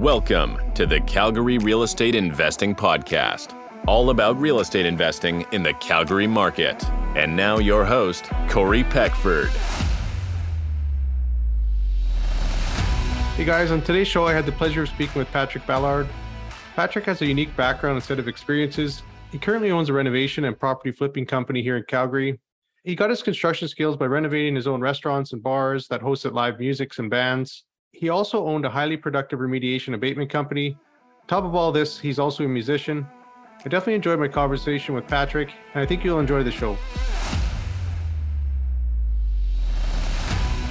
Welcome to the Calgary Real Estate Investing Podcast, all about real estate investing in the Calgary market. And now, your host, Corey Peckford. Hey guys, on today's show, I had the pleasure of speaking with Patrick Ballard. Patrick has a unique background and set of experiences. He currently owns a renovation and property flipping company here in Calgary. He got his construction skills by renovating his own restaurants and bars that hosted live musics and bands. He also owned a highly productive remediation abatement company. Top of all this, he's also a musician. I definitely enjoyed my conversation with Patrick, and I think you'll enjoy the show.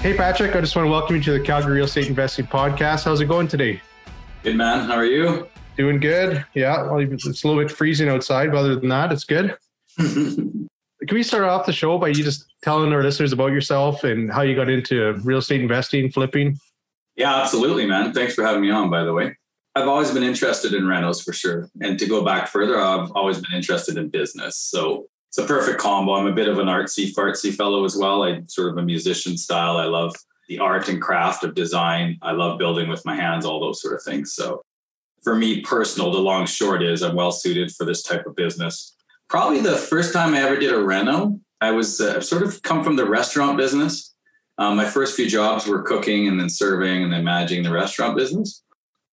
Hey, Patrick, I just want to welcome you to the Calgary Real Estate Investing Podcast. How's it going today? Good, man. How are you? Doing good. Yeah, well, it's a little bit freezing outside, but other than that, it's good. Can we start off the show by you just telling our listeners about yourself and how you got into real estate investing, flipping? Yeah, absolutely, man. Thanks for having me on, by the way. I've always been interested in rentals for sure. And to go back further, I've always been interested in business. So it's a perfect combo. I'm a bit of an artsy, fartsy fellow as well. I'm sort of a musician style. I love the art and craft of design. I love building with my hands, all those sort of things. So for me personal, the long short is I'm well suited for this type of business. Probably the first time I ever did a reno, I was uh, sort of come from the restaurant business. Um, my first few jobs were cooking and then serving and then managing the restaurant business.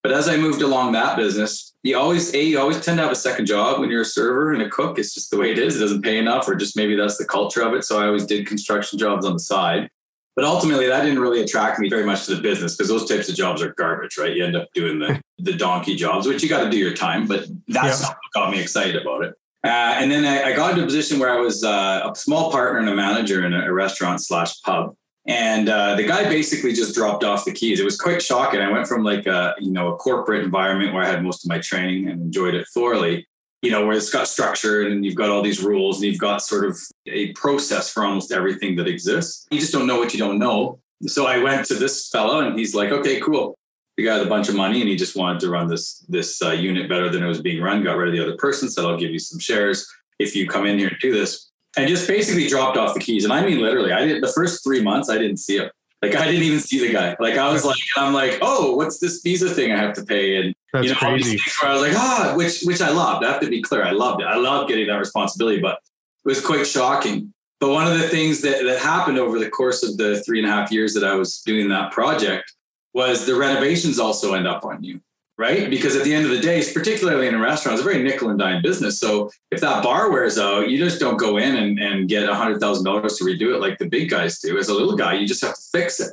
But as I moved along that business, you always a you always tend to have a second job when you're a server and a cook. It's just the way it is. It doesn't pay enough, or just maybe that's the culture of it. So I always did construction jobs on the side. But ultimately, that didn't really attract me very much to the business because those types of jobs are garbage, right? You end up doing the the donkey jobs, which you got to do your time. But that's yeah. what got me excited about it. Uh, and then I, I, got into a position where I was uh, a small partner and a manager in a, a restaurant slash pub. And uh, the guy basically just dropped off the keys. It was quite shocking. I went from like a you know a corporate environment where I had most of my training and enjoyed it thoroughly, you know, where it's got structure and you've got all these rules and you've got sort of a process for almost everything that exists. You just don't know what you don't know. So I went to this fellow and he's like, okay, cool. The guy had a bunch of money and he just wanted to run this this uh, unit better than it was being run. Got rid of the other person, said, I'll give you some shares if you come in here and do this and just basically dropped off the keys. And I mean, literally, I did the first three months, I didn't see him. Like I didn't even see the guy. Like I was like, I'm like, oh, what's this visa thing I have to pay? And That's you know, crazy. where I was like, ah, which which I loved. I have to be clear, I loved it. I loved getting that responsibility, but it was quite shocking. But one of the things that, that happened over the course of the three and a half years that I was doing that project was the renovations also end up on you right? Because at the end of the day, particularly in a restaurant, it's a very nickel and dime business. So if that bar wears out, you just don't go in and, and get $100,000 to redo it like the big guys do. As a little guy, you just have to fix it.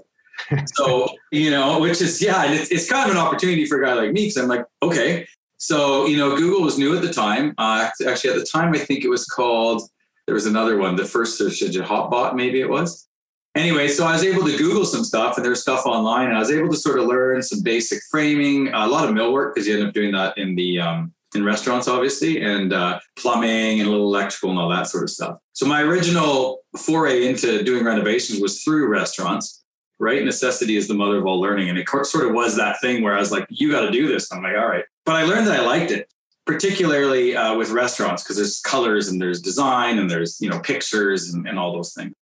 so, you know, which is, yeah, it's, it's kind of an opportunity for a guy like me because I'm like, okay. So, you know, Google was new at the time. Uh, actually, at the time, I think it was called, there was another one, the first search engine, Hotbot, maybe it was anyway, so I was able to Google some stuff and there's stuff online I was able to sort of learn some basic framing, a lot of millwork because you end up doing that in the, um, in restaurants, obviously, and uh, plumbing and a little electrical and all that sort of stuff. So my original foray into doing renovations was through restaurants, right? Necessity is the mother of all learning. And it sort of was that thing where I was like, you got to do this. I'm like, all right. But I learned that I liked it particularly uh, with restaurants because there's colors and there's design and there's you know pictures and, and all those things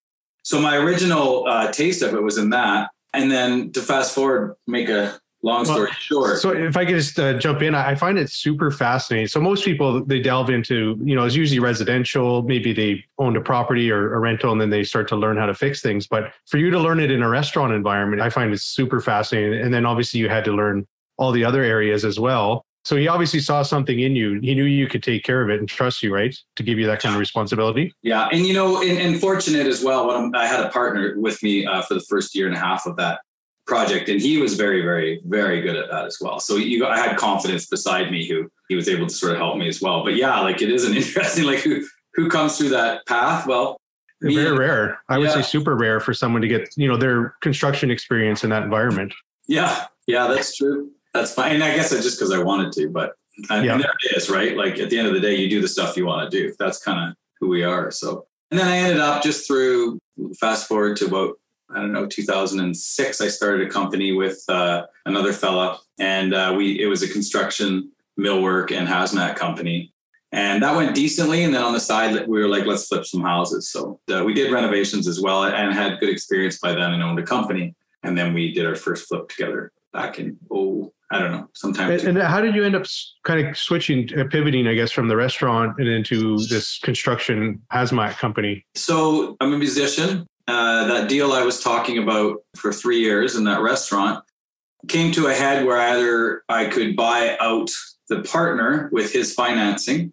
so my original uh, taste of it was in that. And then to fast forward, make a long story well, short. So if I could just uh, jump in, I find it super fascinating. So most people they delve into, you know, it's usually residential. Maybe they owned a property or a rental, and then they start to learn how to fix things. But for you to learn it in a restaurant environment, I find it super fascinating. And then obviously you had to learn all the other areas as well. So he obviously saw something in you. He knew you could take care of it and trust you, right? To give you that kind of responsibility. Yeah. And, you know, and, and fortunate as well. When I had a partner with me uh, for the first year and a half of that project, and he was very, very, very good at that as well. So you, I had confidence beside me who he was able to sort of help me as well. But yeah, like it is an interesting, like who, who comes through that path? Well, me, very rare. I yeah. would say super rare for someone to get, you know, their construction experience in that environment. Yeah. Yeah, that's true that's fine. And I guess it's just because I wanted to, but I, yeah. there it is, right? Like at the end of the day, you do the stuff you want to do. That's kind of who we are. So, and then I ended up just through fast forward to about, I don't know, 2006, I started a company with uh, another fella and uh, we, it was a construction millwork and hazmat company. And that went decently. And then on the side, we were like, let's flip some houses. So uh, we did renovations as well and had good experience by then and owned a company. And then we did our first flip together back in oh I don't know, sometime. And, and how did you end up kind of switching, uh, pivoting, I guess, from the restaurant and into this construction hazmat company? So I'm a musician. Uh, that deal I was talking about for three years in that restaurant came to a head where either I could buy out the partner with his financing,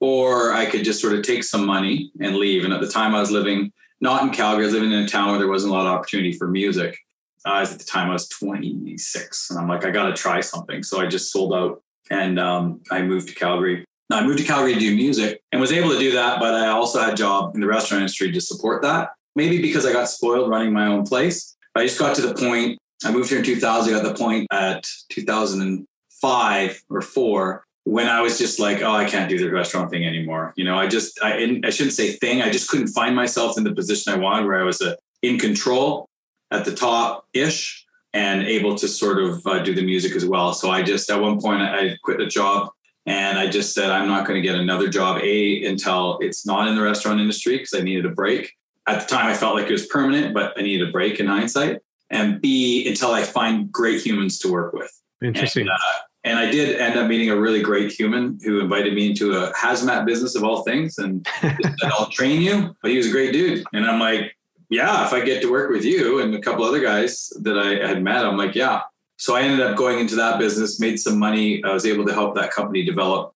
or I could just sort of take some money and leave. And at the time, I was living not in Calgary, I was living in a town where there wasn't a lot of opportunity for music. Uh, at the time, I was 26, and I'm like, I got to try something. So I just sold out and um, I moved to Calgary. Now, I moved to Calgary to do music and was able to do that, but I also had a job in the restaurant industry to support that. Maybe because I got spoiled running my own place. I just got to the point. I moved here in 2000. I got the point at 2005 or four when I was just like, oh, I can't do the restaurant thing anymore. You know, I just, I, I shouldn't say thing. I just couldn't find myself in the position I wanted where I was uh, in control at the top ish and able to sort of uh, do the music as well. So I just, at one point, I quit the job and I just said, I'm not going to get another job, A, until it's not in the restaurant industry because I needed a break. At the time, I felt like it was permanent, but I needed a break in hindsight. And B, until I find great humans to work with. Interesting. And, uh, and I did end up meeting a really great human who invited me into a hazmat business of all things and said, I'll train you. But he was a great dude. And I'm like, yeah, if I get to work with you and a couple other guys that I had met, I'm like, yeah. So I ended up going into that business, made some money. I was able to help that company develop,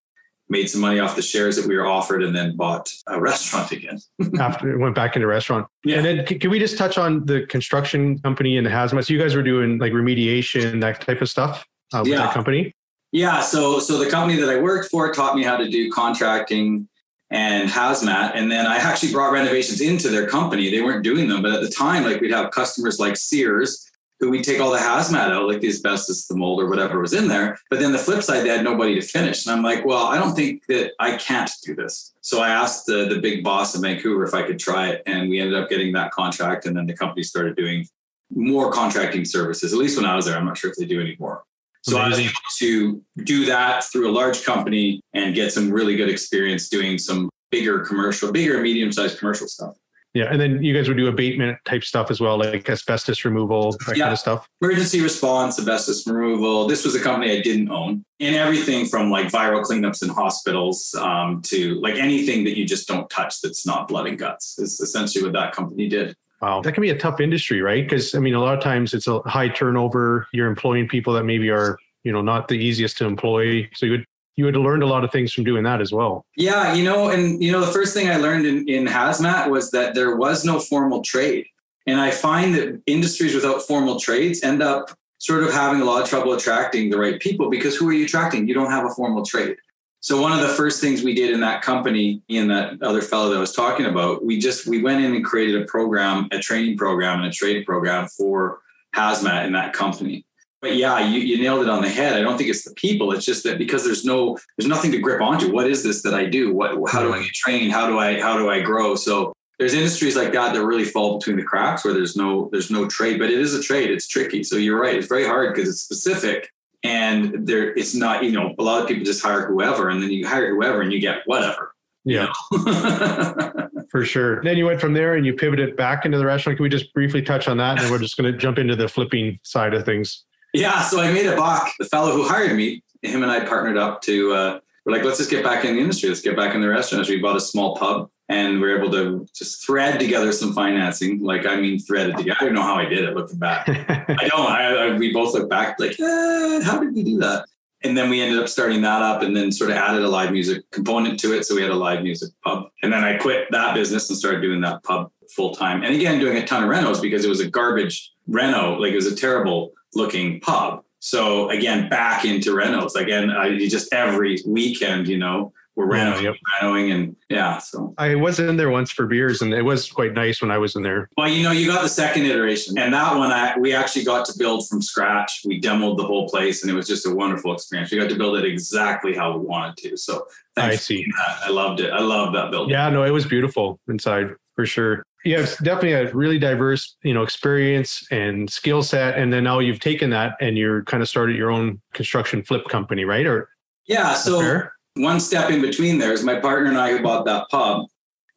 made some money off the shares that we were offered, and then bought a restaurant again. After it went back into restaurant. Yeah. And then can we just touch on the construction company and the hazmat? So you guys were doing like remediation, that type of stuff uh, with yeah. that company? Yeah. So so the company that I worked for taught me how to do contracting and hazmat. And then I actually brought renovations into their company. They weren't doing them, but at the time, like we'd have customers like Sears who we'd take all the hazmat out, like the asbestos, the mold, or whatever was in there. But then the flip side, they had nobody to finish. And I'm like, well, I don't think that I can't do this. So I asked the, the big boss in Vancouver if I could try it. And we ended up getting that contract. And then the company started doing more contracting services, at least when I was there. I'm not sure if they do anymore. So Amazing. I was able to do that through a large company and get some really good experience doing some bigger commercial, bigger medium sized commercial stuff. Yeah, and then you guys would do abatement type stuff as well, like asbestos removal, that yeah. kind of stuff. Emergency response, asbestos removal. This was a company I didn't own, and everything from like viral cleanups in hospitals um, to like anything that you just don't touch that's not blood and guts is essentially what that company did. Wow, that can be a tough industry, right? Because I mean, a lot of times it's a high turnover. You're employing people that maybe are, you know, not the easiest to employ. So you would you would have learned a lot of things from doing that as well. Yeah, you know, and you know, the first thing I learned in, in hazmat was that there was no formal trade. And I find that industries without formal trades end up sort of having a lot of trouble attracting the right people because who are you attracting? You don't have a formal trade. So one of the first things we did in that company, and that other fellow that I was talking about, we just we went in and created a program, a training program, and a trade program for hazmat in that company. But yeah, you, you nailed it on the head. I don't think it's the people. It's just that because there's no there's nothing to grip onto. What is this that I do? What how do I get trained? How do I how do I grow? So there's industries like that that really fall between the cracks where there's no there's no trade, but it is a trade. It's tricky. So you're right. It's very hard because it's specific and there it's not you know a lot of people just hire whoever and then you hire whoever and you get whatever. Yeah. For sure. Then you went from there and you pivoted back into the restaurant. Can we just briefly touch on that? And then we're just going to jump into the flipping side of things. Yeah so i made a buck. The fellow who hired me him and i partnered up to uh, we're like let's just get back in the industry. Let's get back in the restaurant. We bought a small pub and we are able to just thread together some financing. Like, I mean, threaded together. I don't know how I did it looking back. I don't. I, I, we both look back like, eh, how did we do that? And then we ended up starting that up and then sort of added a live music component to it. So we had a live music pub. And then I quit that business and started doing that pub full time. And again, doing a ton of renos because it was a garbage reno. Like it was a terrible looking pub. So again, back into renos. Again, I just every weekend, you know, we're renoing, yep. renoing, and yeah. So I was in there once for beers, and it was quite nice when I was in there. Well, you know, you got the second iteration, and that one I we actually got to build from scratch. We demoed the whole place, and it was just a wonderful experience. We got to build it exactly how we wanted to. So I see. I loved it. I love that building. Yeah, no, it was beautiful inside for sure. Yeah, have definitely a really diverse, you know, experience and skill set, and then now you've taken that and you're kind of started your own construction flip company, right? Or yeah, so. One step in between there is my partner and I who bought that pub.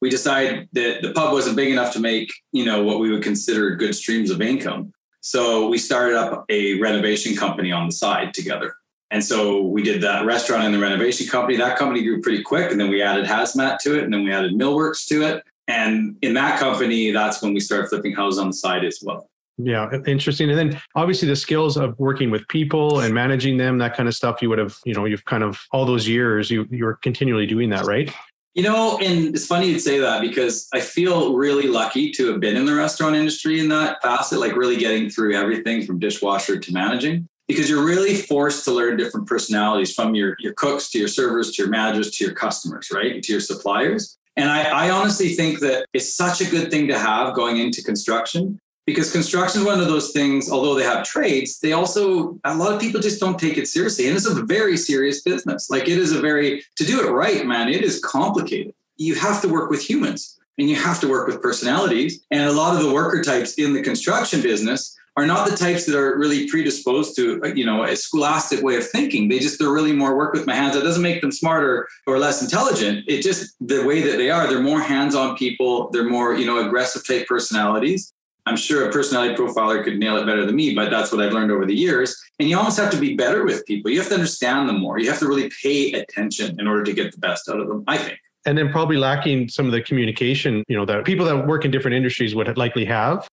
We decided that the pub wasn't big enough to make, you know, what we would consider good streams of income. So we started up a renovation company on the side together. And so we did that restaurant and the renovation company. That company grew pretty quick. And then we added Hazmat to it. And then we added Millworks to it. And in that company, that's when we started flipping houses on the side as well. Yeah, interesting. And then obviously the skills of working with people and managing them, that kind of stuff, you would have, you know, you've kind of all those years, you you were continually doing that, right? You know, and it's funny you'd say that because I feel really lucky to have been in the restaurant industry in that facet, like really getting through everything from dishwasher to managing because you're really forced to learn different personalities from your, your cooks to your servers to your managers to your customers, right? To your suppliers. And I, I honestly think that it's such a good thing to have going into construction because construction is one of those things, although they have trades, they also, a lot of people just don't take it seriously. And it's a very serious business. Like it is a very, to do it right, man, it is complicated. You have to work with humans and you have to work with personalities. And a lot of the worker types in the construction business are not the types that are really predisposed to uh, you know a scholastic way of thinking they just they're really more work with my hands that doesn't make them smarter or less intelligent it just the way that they are they're more hands-on people they're more you know aggressive type personalities i'm sure a personality profiler could nail it better than me but that's what i've learned over the years. And you almost have to be better with people. You have to understand them more. You have to really pay attention in order to get the best out of them i think. And then probably lacking some of the communication you know that people that work in different industries would likely have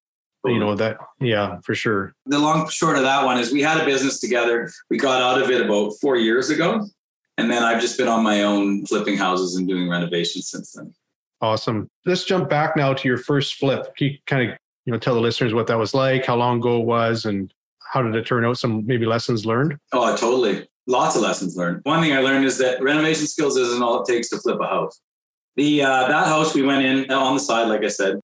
you know that yeah for sure. The long short of that one is we had a business together. We got out of it about four years ago. And then i've just been on my own flipping houses and doing renovations since then. Awesome. Let's jump back now to your first flip. Can you kind of you know tell the listeners what that was like how long ago it was and how did it turn out some maybe lessons learned oh totally lots of lessons learned one thing i learned is that renovation skills isn't all it takes to flip a house the uh, that house we went in on the side like i said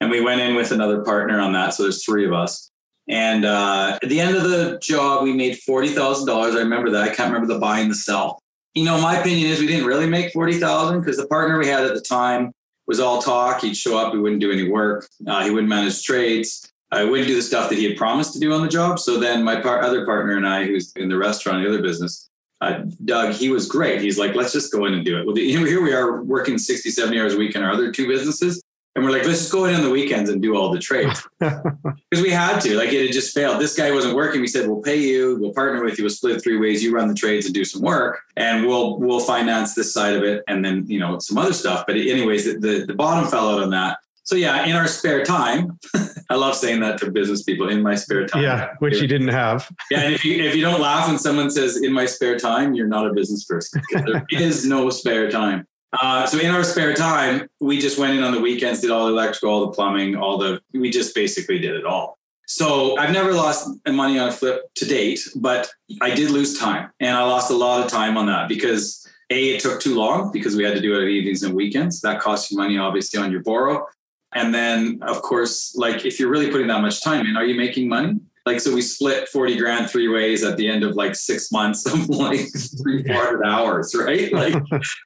and we went in with another partner on that. So there's three of us. And uh, at the end of the job, we made forty thousand dollars. I remember that. I can't remember the buy and the sell. You know, my opinion is we didn't really make forty thousand because the partner we had at the time was all talk. He'd show up, he wouldn't do any work. Uh, he wouldn't manage trades. I wouldn't do the stuff that he had promised to do on the job. So then my par- other partner and I, who's in the restaurant, the other business, uh, Doug, he was great. He's like, let's just go in and do it. Well, the, here we are working 60, 70 hours a week in our other two businesses. And we're like, let's just go in on the weekends and do all the trades because we had to. Like it had just failed. This guy wasn't working. We said, we'll pay you. We'll partner with you. We'll split three ways. You run the trades and do some work, and we'll we'll finance this side of it, and then you know some other stuff. But anyways, the the, the bottom fell out on that. So yeah, in our spare time, I love saying that to business people. In my spare time, yeah, which you didn't have. yeah, and if you if you don't laugh when someone says "in my spare time," you're not a business person. There is no spare time. Uh, so in our spare time, we just went in on the weekends, did all the electrical, all the plumbing, all the, we just basically did it all. So I've never lost money on a flip to date, but I did lose time and I lost a lot of time on that because A, it took too long because we had to do it at evenings and weekends. That costs you money, obviously, on your borrow. And then, of course, like if you're really putting that much time in, are you making money? Like so we split 40 grand three ways at the end of like six months of like three 400 hours right? Like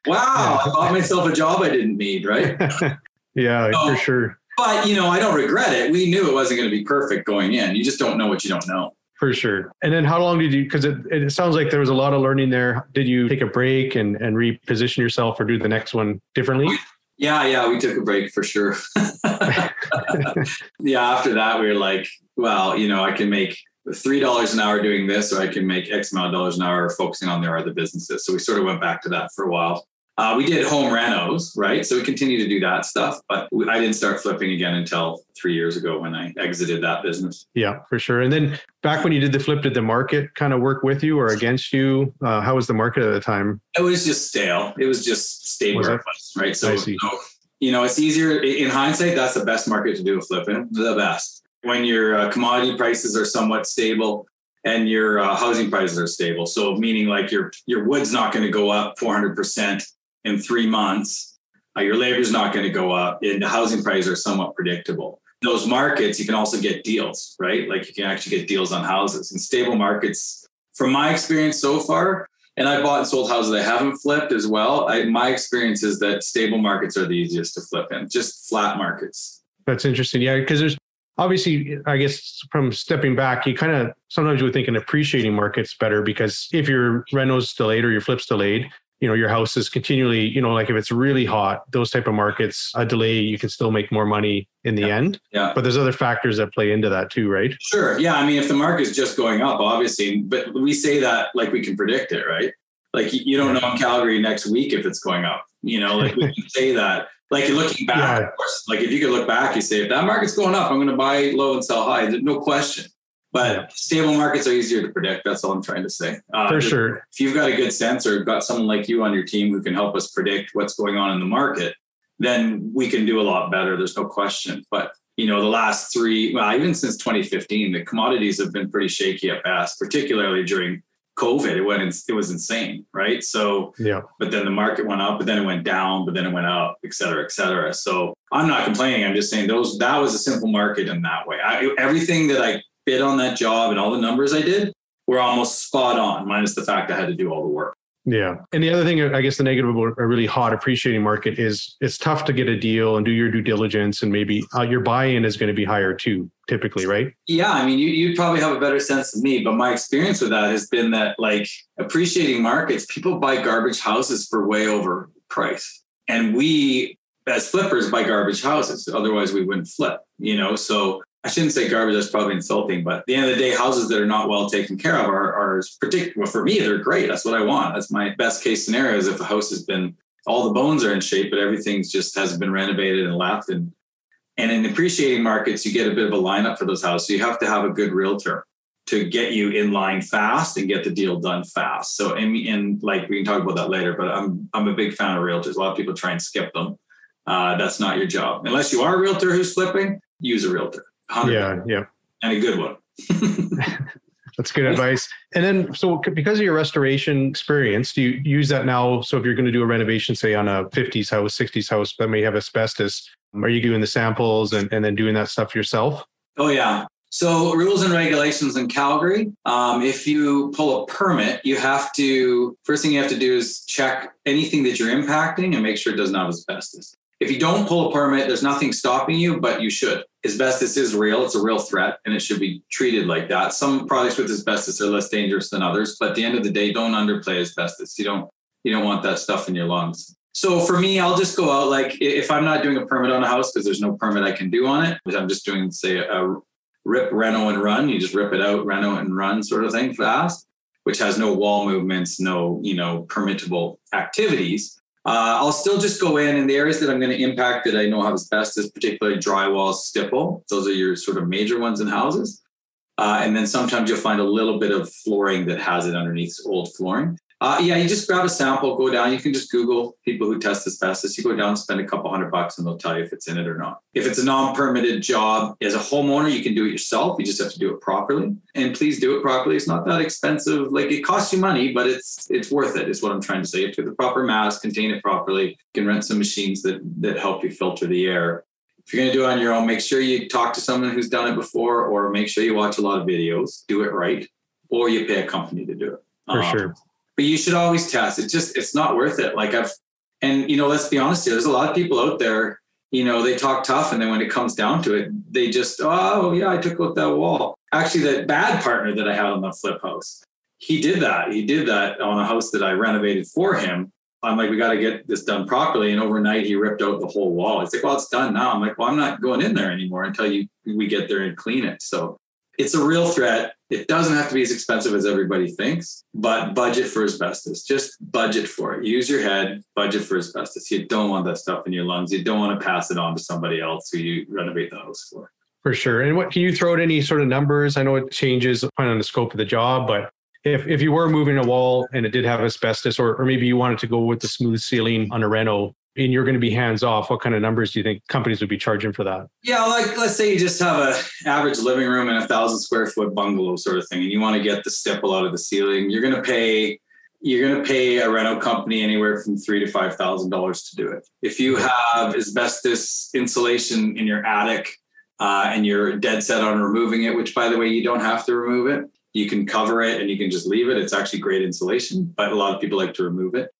wow i bought myself a job i didn't need right? Yeah so, for sure. but you know i don't regret it. We knew it wasn't going to be perfect going in. You just don't know what you don't know. For sure. And then how long did you because it, it sounds like there was a lot of learning there. Did you take a break and and reposition yourself or do the next one differently? Yeah, yeah, we took a break for sure. yeah, after that, we were like, well, you know, I can make three dollars an hour doing this, or I can make X amount of dollars an hour focusing on their other businesses. So we sort of went back to that for a while. Uh, we did home renos, right? So we continue to do that stuff, but I didn't start flipping again until three years ago when I exited that business. Yeah, for sure. And then back when you did the flip, did the market kind of work with you or against you? Uh, how was the market at the time? It was just stale. It was just stable, right? So, so, you know, it's easier in hindsight. That's the best market to do a flip in, the best. When your uh, commodity prices are somewhat stable, and your uh, housing prices are stable. So meaning like your your wood's not going to go up 400 percent in three months, uh, your labor is not going to go up, and the housing prices are somewhat predictable. Those markets, you can also get deals, right? Like you can actually get deals on houses. In stable markets, from my experience so far, and I bought and sold houses I haven't flipped as well. I, my experience is that stable markets are the easiest to flip in, just flat markets. That's interesting. Yeah, because there's obviously, I guess from stepping back, you kind of sometimes you would think in appreciating markets better because if your reno's delayed or your flip's delayed, you know your house is continually you know like if it's really hot those type of markets a delay you can still make more money in the yeah. end. Yeah. But there's other factors that play into that too right? Sure. Yeah i mean if the market's just going up obviously but we say that like we can predict it right? Like you don't know in calgary next week if it's going up you know like we can say that like you're looking back yeah. of course like if you could look back you say if that market's going up i'm going to buy low and sell high no question but stable markets are easier to predict. That's all I'm trying to say. Uh, For sure. If you've got a good sense or got someone like you on your team who can help us predict what's going on in the market, then we can do a lot better. There's no question. But you know, the last three, well, even since 2015, the commodities have been pretty shaky at best, particularly during COVID. It went, it was insane, right? So, yeah. But then the market went up, but then it went down, but then it went up, et cetera, et cetera. So I'm not complaining. I'm just saying those that was a simple market in that way. I, everything that I bid on that job and all the numbers I did were almost spot on, minus the fact I had to do all the work. Yeah. And the other thing, I guess the negative about a really hot appreciating market is it's tough to get a deal and do your due diligence and maybe uh, your buy-in is going to be higher too, typically, right? Yeah. I mean, you, you probably have a better sense than me, but my experience with that has been that like appreciating markets, people buy garbage houses for way over price. And we as flippers buy garbage houses. Otherwise we wouldn't flip, you know? So I shouldn't say garbage. That's probably insulting. But at the end of the day, houses that are not well taken care of are, are particular. Well, for me, they're great. That's what I want. That's my best case scenario. Is if a house has been all the bones are in shape, but everything's just hasn't been renovated and left. And and in appreciating markets, you get a bit of a lineup for those houses. So you have to have a good realtor to get you in line fast and get the deal done fast. So and, and like we can talk about that later. But I'm I'm a big fan of realtors. A lot of people try and skip them. Uh, that's not your job unless you are a realtor who's flipping. Use a realtor. Yeah, yeah. And a good one. That's good advice. And then, so because of your restoration experience, do you use that now? So if you're going to do a renovation, say on a 50s house, 60s house that may have asbestos, are you doing the samples and, and then doing that stuff yourself? Oh, yeah. So rules and regulations in Calgary. Um, if you pull a permit, you have to, first thing you have to do is check anything that you're impacting and make sure it doesn't have asbestos. If you don't pull a permit, there's nothing stopping you, but you should. Asbestos is real. It's a real threat and it should be treated like that. Some products with asbestos are less dangerous than others, but at the end of the day, don't underplay asbestos. You don't you don't want that stuff in your lungs. So for me, I'll just go out like if I'm not doing a permit on a house because there's no permit I can do on it, I'm just doing say a rip, reno, and run. You just rip it out, reno, and run sort of thing fast, which has no wall movements, no you know permittable activities. Uh, I'll still just go in and the areas that I'm going to impact that I know have asbestos, particularly drywall, stipple. Those are your sort of major ones in houses. Uh, and then sometimes you'll find a little bit of flooring that has it underneath old flooring. Uh, yeah, you just grab a sample, go down. You can just Google people who test asbestos. You go down, spend a couple hundred bucks, and they'll tell you if it's in it or not. If it's a non-permitted job as a homeowner, you can do it yourself. You just have to do it properly, and please do it properly. It's not that expensive. Like it costs you money, but it's it's worth it. Is what I'm trying to say. You have to have the proper mask, contain it properly. You can rent some machines that that help you filter the air. If you're going to do it on your own, make sure you talk to someone who's done it before, or make sure you watch a lot of videos. Do it right, or you pay a company to do it. For um, sure but you should always test. It just it's not worth it. Like I've and you know, let's be honest here. There's a lot of people out there. You know, they talk tough, and then when it comes down to it, they just oh yeah, I took out that wall. Actually, the bad partner that I had on the flip house, he did that. He did that on a house that I renovated for him. I'm like, we got to get this done properly. And overnight, he ripped out the whole wall. He's like, well, it's done now. I'm like, well, I'm not going in there anymore until you we get there and clean it. So it's a real threat. It doesn't have to be as expensive as everybody thinks, but budget for asbestos. Just budget for it. Use your head, budget for asbestos. You don't want that stuff in your lungs. You don't want to pass it on to somebody else who you renovate the house for. For sure. And what can you throw out any sort of numbers? I know it changes depending on the scope of the job, but if, if you were moving a wall and it did have asbestos, or, or maybe you wanted to go with the smooth ceiling on a reno, and you're going to be hands off, what kind of numbers do you think companies would be charging for that? Yeah, like let's say you just have a average living room and a thousand square foot bungalow sort of thing, and you want to get the stipple out of the ceiling. You're going to pay you're going to pay a rental company anywhere from three to five thousand dollars to do it. If you have asbestos insulation in your attic uh, and you're dead set on removing it, which by the way you don't have to remove it, you can cover it and you can just leave it. It's actually great insulation, but a lot of people like to remove it.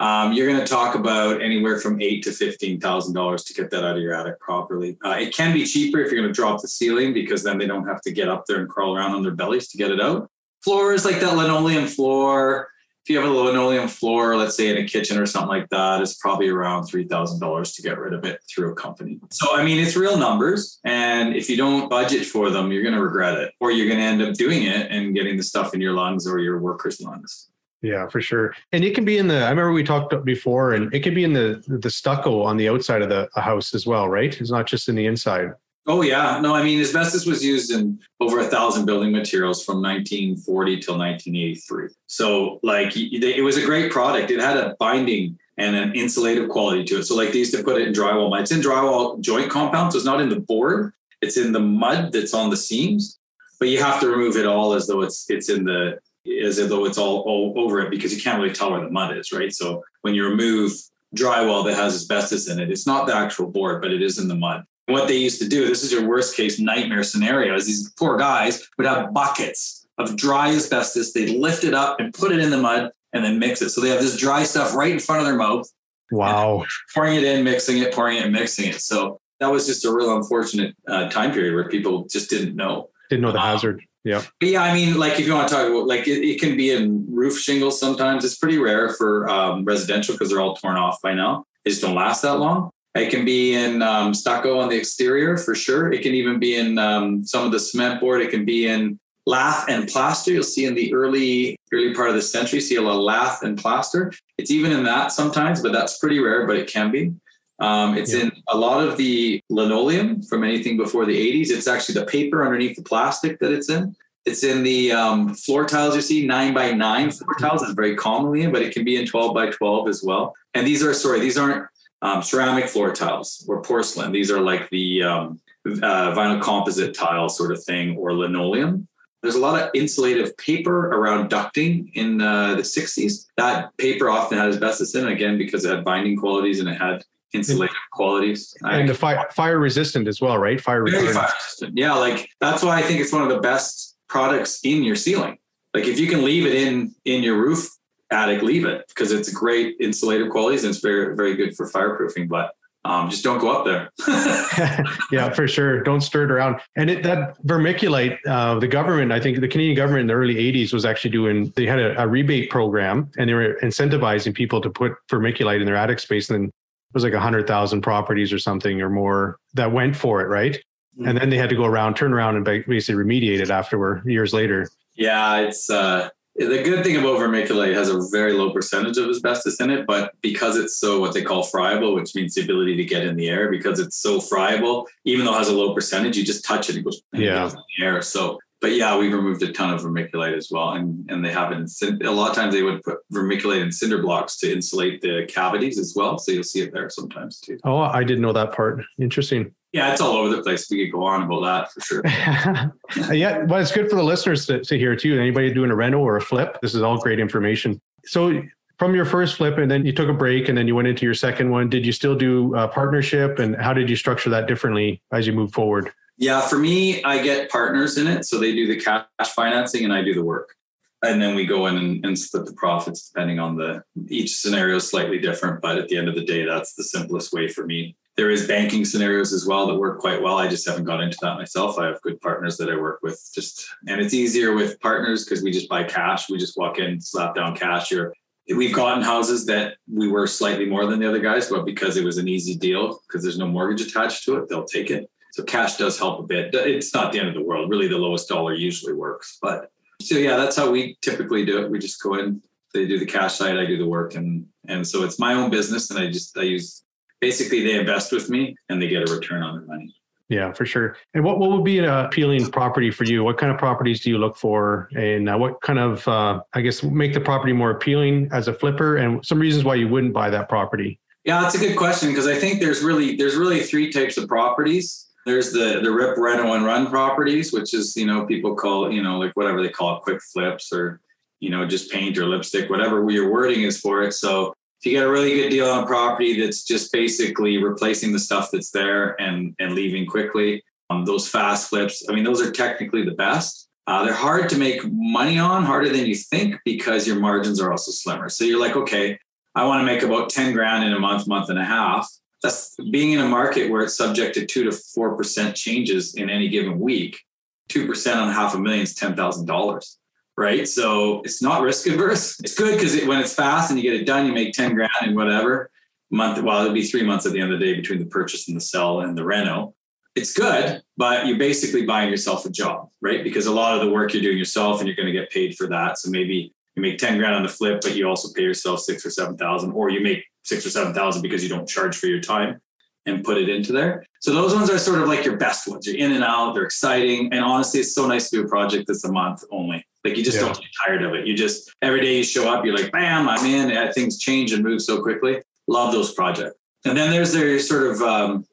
Um, you're going to talk about anywhere from eight to fifteen thousand dollars to get that out of your attic properly. Uh, it can be cheaper if you're going to drop the ceiling because then they don't have to get up there and crawl around on their bellies to get it out. Floors like that linoleum floor. If you have a linoleum floor, let's say in a kitchen or something like that, it's probably around three thousand dollars to get rid of it through a company. So I mean, it's real numbers, and if you don't budget for them, you're going to regret it, or you're going to end up doing it and getting the stuff in your lungs or your workers' lungs. Yeah, for sure. And it can be in the. I remember we talked before, and it can be in the the stucco on the outside of the house as well, right? It's not just in the inside. Oh yeah, no, I mean asbestos was used in over a thousand building materials from 1940 till 1983. So like it was a great product. It had a binding and an insulative quality to it. So like they used to put it in drywall. It's in drywall joint compound, so it's not in the board. It's in the mud that's on the seams, but you have to remove it all as though it's it's in the as though it's all, all over it because you can't really tell where the mud is, right? So when you remove drywall that has asbestos in it, it's not the actual board, but it is in the mud what they used to do, this is your worst case nightmare scenario, is these poor guys would have buckets of dry asbestos. They'd lift it up and put it in the mud and then mix it. So they have this dry stuff right in front of their mouth. Wow. Pouring it in, mixing it, pouring it, and mixing it. So that was just a real unfortunate uh, time period where people just didn't know. Didn't know the um, hazard. Yeah. But yeah, I mean, like if you want to talk about, like it, it can be in roof shingles sometimes. It's pretty rare for um, residential because they're all torn off by now. They just don't last that long. It can be in um, stucco on the exterior for sure. It can even be in um, some of the cement board. It can be in lath and plaster. You'll see in the early early part of the century, see a lot of lath and plaster. It's even in that sometimes, but that's pretty rare. But it can be. Um, it's yeah. in a lot of the linoleum from anything before the 80s. It's actually the paper underneath the plastic that it's in. It's in the um, floor tiles you see, nine by nine floor tiles is very commonly in, but it can be in 12 by 12 as well. And these are, sorry, these aren't um, ceramic floor tiles or porcelain. These are like the um, uh, vinyl composite tile sort of thing or linoleum. There's a lot of insulative paper around ducting in uh, the 60s. That paper often had asbestos in it, again, because it had binding qualities and it had insulative qualities. And the fire, fire resistant as well, right? Fire resistant. fire resistant. Yeah, like that's why I think it's one of the best products in your ceiling. Like if you can leave it in in your roof attic, leave it because it's great insulative qualities and it's very, very good for fireproofing. But um, just don't go up there. yeah, for sure. Don't stir it around. And it, that vermiculite, uh, the government, I think the Canadian government in the early 80s was actually doing, they had a, a, rebate program and they were incentivizing people to put vermiculite in their attic space. And then it was like 100,000 properties or something or more that went for it, right? Mm-hmm. And then they had to go around, turn around and basically remediate it afterward years later. Yeah, it's, uh, the good thing about vermiculite has a very low percentage of asbestos in it, but because it's so what they call friable, which means the ability to get in the air, because it's so friable, even though it has a low percentage, you just touch it, it goes, yeah. in the air. So, but yeah, we've removed a ton of vermiculite as well, and and they have. In, a lot of times they would put vermiculite in cinder blocks to insulate the cavities as well. So you'll see it there sometimes too. Oh, I didn't know that part. Interesting. Yeah, it's all over the place. We could go on about that for sure. yeah, but it's good for the listeners to, to hear too. Anybody doing a rental or a flip, this is all great information. So from your first flip and then you took a break and then you went into your second one, did you still do a partnership and how did you structure that differently as you move forward? Yeah, for me, I get partners in it. So they do the cash financing and I do the work. And then we go in and, and split the profits depending on the each scenario is slightly different. But at the end of the day, that's the simplest way for me there is banking scenarios as well that work quite well. I just haven't got into that myself. I have good partners that I work with just, and it's easier with partners because we just buy cash. We just walk in, slap down cash. Or we've gotten houses that we were slightly more than the other guys, but because it was an easy deal, because there's no mortgage attached to it, they'll take it. So cash does help a bit. It's not the end of the world. Really, the lowest dollar usually works. But so yeah, that's how we typically do it. We just go in, they do the cash side, I do the work, and and so it's my own business, and I just I use basically they invest with me and they get a return on their money. Yeah, for sure. And what, what would be an appealing property for you? What kind of properties do you look for? And uh, what kind of, uh, I guess, make the property more appealing as a flipper and some reasons why you wouldn't buy that property? Yeah, that's a good question because I think there's really there's really three types of properties. There's the the rip, reno, and run properties, which is you know people call you know like whatever they call it, quick flips or you know just paint or lipstick, whatever your wording is for it. So if you get a really good deal on a property that's just basically replacing the stuff that's there and and leaving quickly um, those fast flips i mean those are technically the best. Uh, they're hard to make money on harder than you think because your margins are also slimmer. So you're like okay i want to make about 10 grand in a month month and a half that's being in a market where it's subject to 2 to 4% changes in any given week 2% on half a million is $10000 right? So it's not risk averse. It's good because it, when it's fast and you get it done, you make 10 grand and whatever month. Well, it'll be three months at the end of the day between the purchase and the sell and the reno. It's good, but you're basically buying yourself a job, right? Because a lot of the work you're doing yourself and you're going to get paid for that. So maybe you make 10 grand on the flip, but you also pay yourself six or 7,000, or you make six or 7,000 because you don't charge for your time and put it into there. So those ones are sort of like your best ones. You're in and out, they're exciting. And honestly, it's so nice to do a project that's a month only. Like you just yeah. don't get tired of it. You just every day you show up, you're like, bam, I'm in. And things change and move so quickly. Love those projects. And then there's their sort of um,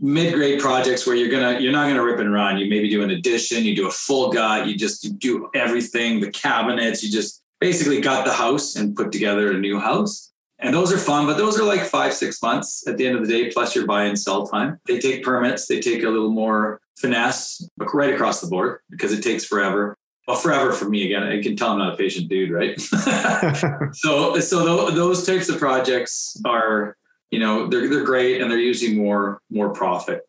mid-grade projects where you're gonna you're not gonna rip and run. You maybe do an addition, you do a full gut, you just you do everything, the cabinets, you just basically got the house and put together a new house. And those are fun, but those are like five, six months at the end of the day, plus your buy and sell time. They take permits, they take a little more finesse right across the board because it takes forever well, forever for me again. I can tell I'm not a patient dude, right? so, so those types of projects are, you know, they're they're great and they're usually more more profit.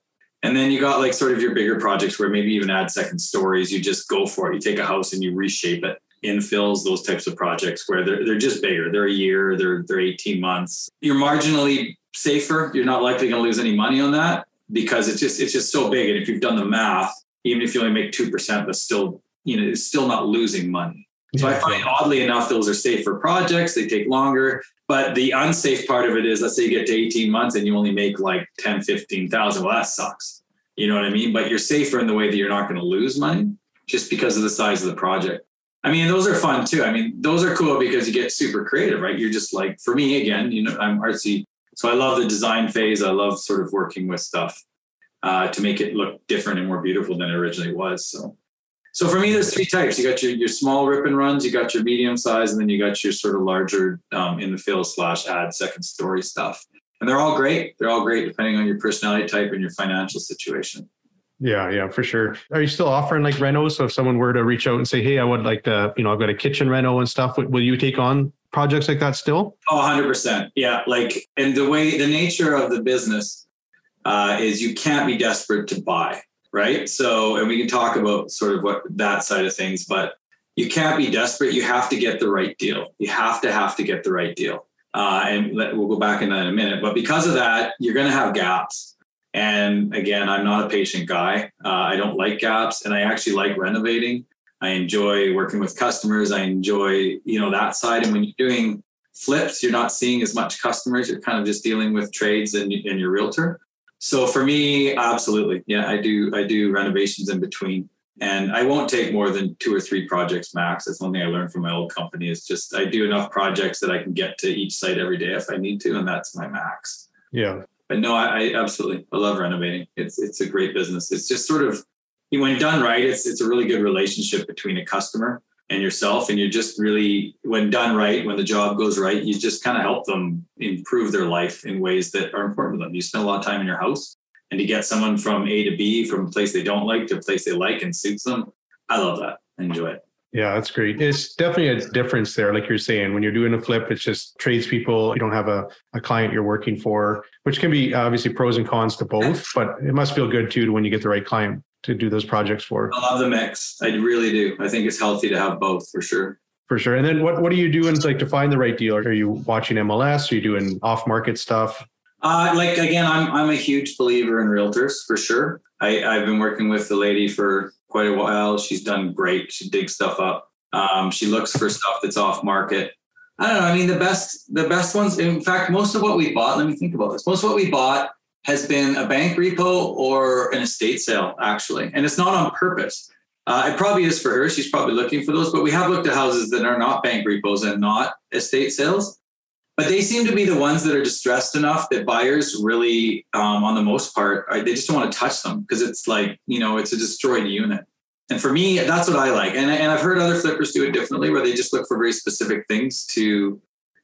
And then you got like sort of your bigger projects where maybe even add second stories. You just go for it. You take a house and you reshape it. Infills, those types of projects where they're they're just bigger. They're a year. They're they're 18 months. You're marginally safer. You're not likely going to lose any money on that because it's just it's just so big. And if you've done the math, even if you only make two percent, that's still you know, is still not losing money. So I find oddly enough, those are safer projects. They take longer. But the unsafe part of it is, let's say you get to 18 months and you only make like 10, 15,000. Well, that sucks. You know what I mean? But you're safer in the way that you're not going to lose money just because of the size of the project. I mean, those are fun too. I mean, those are cool because you get super creative, right? You're just like, for me, again, you know, I'm artsy. So I love the design phase. I love sort of working with stuff uh, to make it look different and more beautiful than it originally was. So so for me, there's three types. You got your, your small rip and runs, you got your medium size, and then you got your sort of larger um, in the field slash add second story stuff. And they're all great. They're all great depending on your personality type and your financial situation. Yeah, yeah, for sure. Are you still offering like renos? So if someone were to reach out and say, "Hey, I would like to, you know, I've got a kitchen reno and stuff," will you take on projects like that still? Oh, 100%. Yeah, like and the way the nature of the business uh, is you can't be desperate to buy right? So, and we can talk about sort of what that side of things, but you can't be desperate. You have to get the right deal. You have to have to get the right deal. Uh, and let, we'll go back in that in a minute. But because of that, you're going to have gaps. And again, I'm not a patient guy. Uh, I don't like gaps, and I actually like renovating. I enjoy working with customers. I enjoy you know that side. And when you're doing flips, you're not seeing as much customers. You're kind of just dealing with trades and, and your realtor. So for me, absolutely. Yeah, I do I do renovations in between. And I won't take more than two or three projects max. That's one thing I learned from my old company is just I do enough projects that I can get to each site every day if I need to, and that's my max. Yeah. But no, I, I absolutely I love renovating. It's it's a great business. It's just sort of when done right, it's it's a really good relationship between a customer and yourself and you're just really when done right when the job goes right you just kind of help them improve their life in ways that are important to them you spend a lot of time in your house and to get someone from a to b from a place they don't like to a place they like and suits them i love that I enjoy it yeah, that's great. It's definitely a difference there. Like you're saying, when you're doing a flip, it's just tradespeople. You don't have a, a client you're working for, which can be obviously pros and cons to both, but it must feel good too when you get the right client to do those projects for. I love the mix. I really do. I think it's healthy to have both for sure. For sure. And then what, what are you doing like to find the right deal? Are you watching MLS? Are you doing off market stuff? Uh, like again, I'm I'm a huge believer in realtors for sure. I, I've been working with the lady for quite a while. She's done great. She digs stuff up. Um, she looks for stuff that's off market. I don't know. I mean, the best the best ones. In fact, most of what we bought. Let me think about this. Most of what we bought has been a bank repo or an estate sale, actually. And it's not on purpose. Uh, it probably is for her. She's probably looking for those, but we have looked at houses that are not bank repos and not estate sales. But they seem to be the ones that are distressed enough that buyers really, um, on the most part, are, they just don't want to touch them because it's like, you know, it's a destroyed unit. And for me, that's what I like. And, and I've heard other flippers do it differently where they just look for very specific things to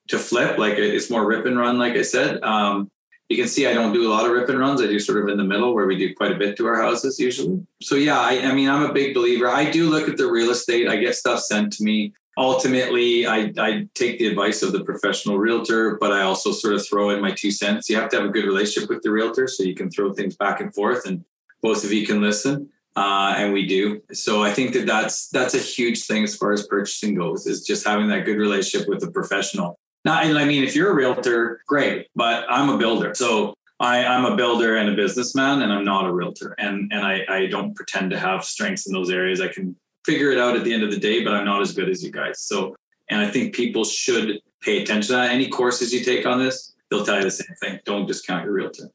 to flip. Like it's more rip and run, like I said. Um, you can see I don't do a lot of rip and runs. I do sort of in the middle where we do quite a bit to our houses usually. So yeah, I, I mean, I'm a big believer. I do look at the real estate. I get stuff sent to me. Ultimately, I, I take the advice of the professional realtor, but I also sort of throw in my two cents. You have to have a good relationship with the realtor so you can throw things back and forth and both of you can listen. uh, and we do. So I think that that's that's a huge thing as far as purchasing goes. Is just having that good relationship with the professional. Now, and I mean, if you're a realtor, great, but I'm a builder, so I, I'm a builder and a businessman, and I'm not a realtor, and and I, I don't pretend to have strengths in those areas. I can figure it out at the end of the day, but I'm not as good as you guys. So, and I think people should pay attention to that. Any courses you take on this, they'll tell you the same thing. Don't discount your realtor.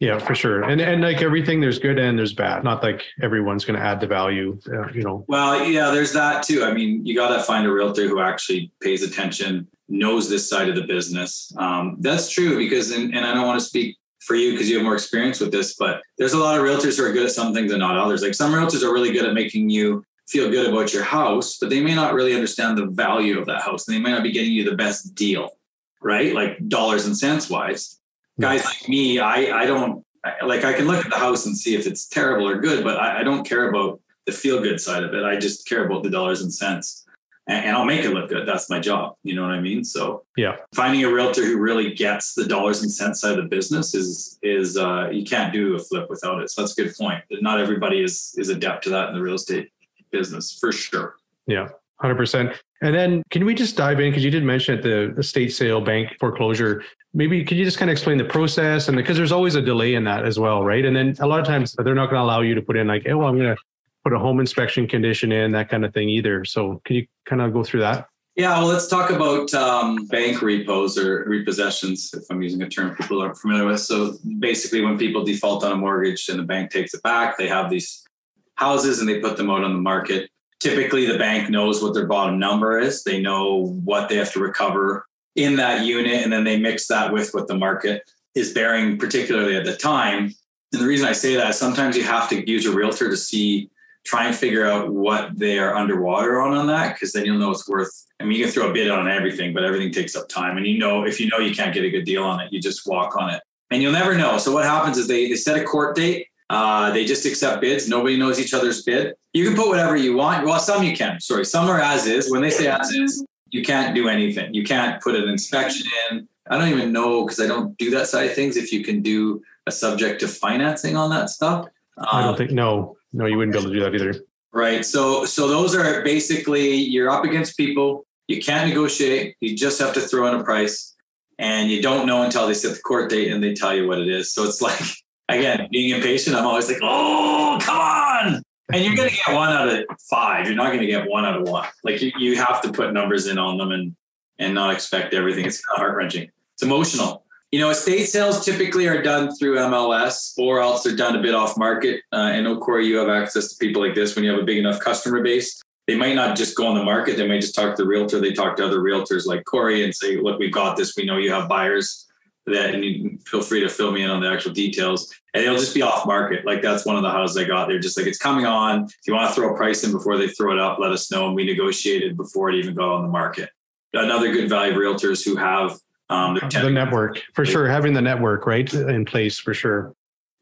Yeah, for sure. And and like everything, there's good and there's bad. Not like everyone's going to add the value, uh, you know. Well, yeah, there's that too. I mean, you got to find a realtor who actually pays attention, knows this side of the business. Um, that's true because, and, and I don't want to speak for you because you have more experience with this, but there's a lot of realtors who are good at some things and not others. Like some realtors are really good at making you feel good about your house, but they may not really understand the value of that house and they might not be getting you the best deal, right? Like dollars and cents wise guys like me, I I don't like I can look at the house and see if it's terrible or good, but I, I don't care about the feel good side of it. I just care about the dollars and cents. And, and I'll make it look good. That's my job. You know what I mean? So yeah, finding a realtor who really gets the dollars and cents side of the business is is uh, you can't do a flip without it. So that's a good point. Not everybody is is adept to that in the real estate business for sure. Yeah, hundred percent. And then can we just dive in because you did mention at the estate sale bank foreclosure. Maybe could you just kind of explain the process and because there's always a delay in that as well, right? And then a lot of times they're not going to allow you to put in like, oh, well, I'm going to put a home inspection condition in that kind of thing either. So can you kind of go through that? Yeah, well, let's talk about um, bank repos or repossessions, if I'm using a term people aren't familiar with. So basically, when people default on a mortgage and the bank takes it back, they have these houses and they put them out on the market typically the bank knows what their bottom number is. They know what they have to recover in that unit, and then they mix that with what the market is bearing, particularly at the time. And the reason I say that is sometimes you have to use a realtor to see, try and figure out what they are underwater on on that, because then you'll know it's worth. I mean, you can throw a bid on everything, but everything takes up time. And you know, if you know you can't get a good deal on it, you just walk on it, and you'll never know. So what happens is they they set a court date uh, they just accept bids. Nobody knows each other's bid. You can put whatever you want. Well, some you can. Sorry, some are as is. When they say as is, you can't do anything. You can't put an inspection in. I don't even know because I don't do that side of things. If you can do a subject to financing on that stuff, I don't um, think no, no, you wouldn't be able to do that either. Right. So, so those are basically you're up against people. You can't negotiate. You just have to throw in a price, and you don't know until they set the court date and they tell you what it is. So it's like again, being impatient, I'm always like, oh, come on. And you're going to get one out of five. You're not going to get one out of one. Like you, you have to put numbers in on them and, and not expect everything. It's of heart wrenching. It's emotional. You know, estate sales typically are done through MLS or else they're done a bit off market. Uh, I know, Corey, you have access to people like this when you have a big enough customer base. They might not just go on the market. They might just talk to the realtor. They talk to other realtors like Corey and say, look, we've got this. We know you have buyers that and you feel free to fill me in on the actual details. And it'll just be off market. Like that's one of the houses i got they're just like it's coming on. If you want to throw a price in before they throw it up let us know and we negotiated before it even got on the market. Another good value of realtors who have um, the network for sure having the network right in place for sure.